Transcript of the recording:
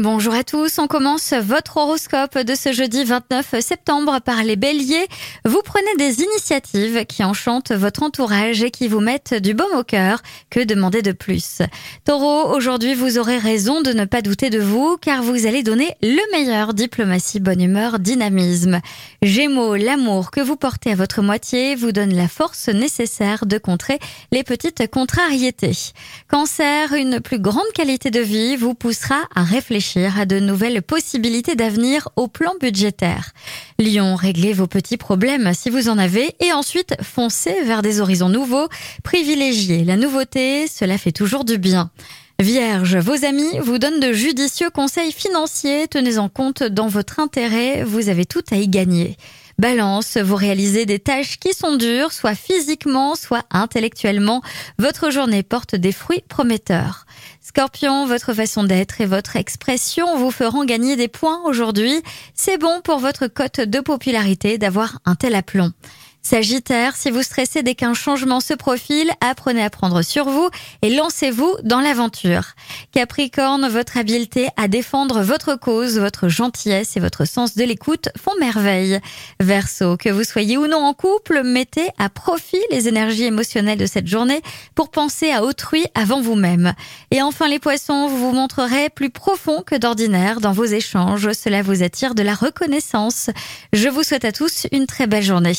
Bonjour à tous, on commence votre horoscope de ce jeudi 29 septembre par les béliers. Vous prenez des initiatives qui enchantent votre entourage et qui vous mettent du baume au cœur. Que demander de plus? Taureau, aujourd'hui vous aurez raison de ne pas douter de vous car vous allez donner le meilleur diplomatie, bonne humeur, dynamisme. Gémeaux, l'amour que vous portez à votre moitié vous donne la force nécessaire de contrer les petites contrariétés. Cancer, une plus grande qualité de vie vous poussera à réfléchir à de nouvelles possibilités d'avenir au plan budgétaire. Lyon, réglez vos petits problèmes si vous en avez et ensuite foncez vers des horizons nouveaux. Privilégiez la nouveauté, cela fait toujours du bien. Vierge, vos amis vous donnent de judicieux conseils financiers, tenez en compte dans votre intérêt, vous avez tout à y gagner. Balance, vous réalisez des tâches qui sont dures, soit physiquement, soit intellectuellement. Votre journée porte des fruits prometteurs. Scorpion, votre façon d'être et votre expression vous feront gagner des points aujourd'hui. C'est bon pour votre cote de popularité d'avoir un tel aplomb. Sagittaire, si vous stressez dès qu'un changement se profile, apprenez à prendre sur vous et lancez-vous dans l'aventure. Capricorne, votre habileté à défendre votre cause, votre gentillesse et votre sens de l'écoute font merveille. Verseau, que vous soyez ou non en couple, mettez à profit les énergies émotionnelles de cette journée pour penser à autrui avant vous-même. Et enfin les poissons, vous vous montrerez plus profond que d'ordinaire dans vos échanges. Cela vous attire de la reconnaissance. Je vous souhaite à tous une très belle journée.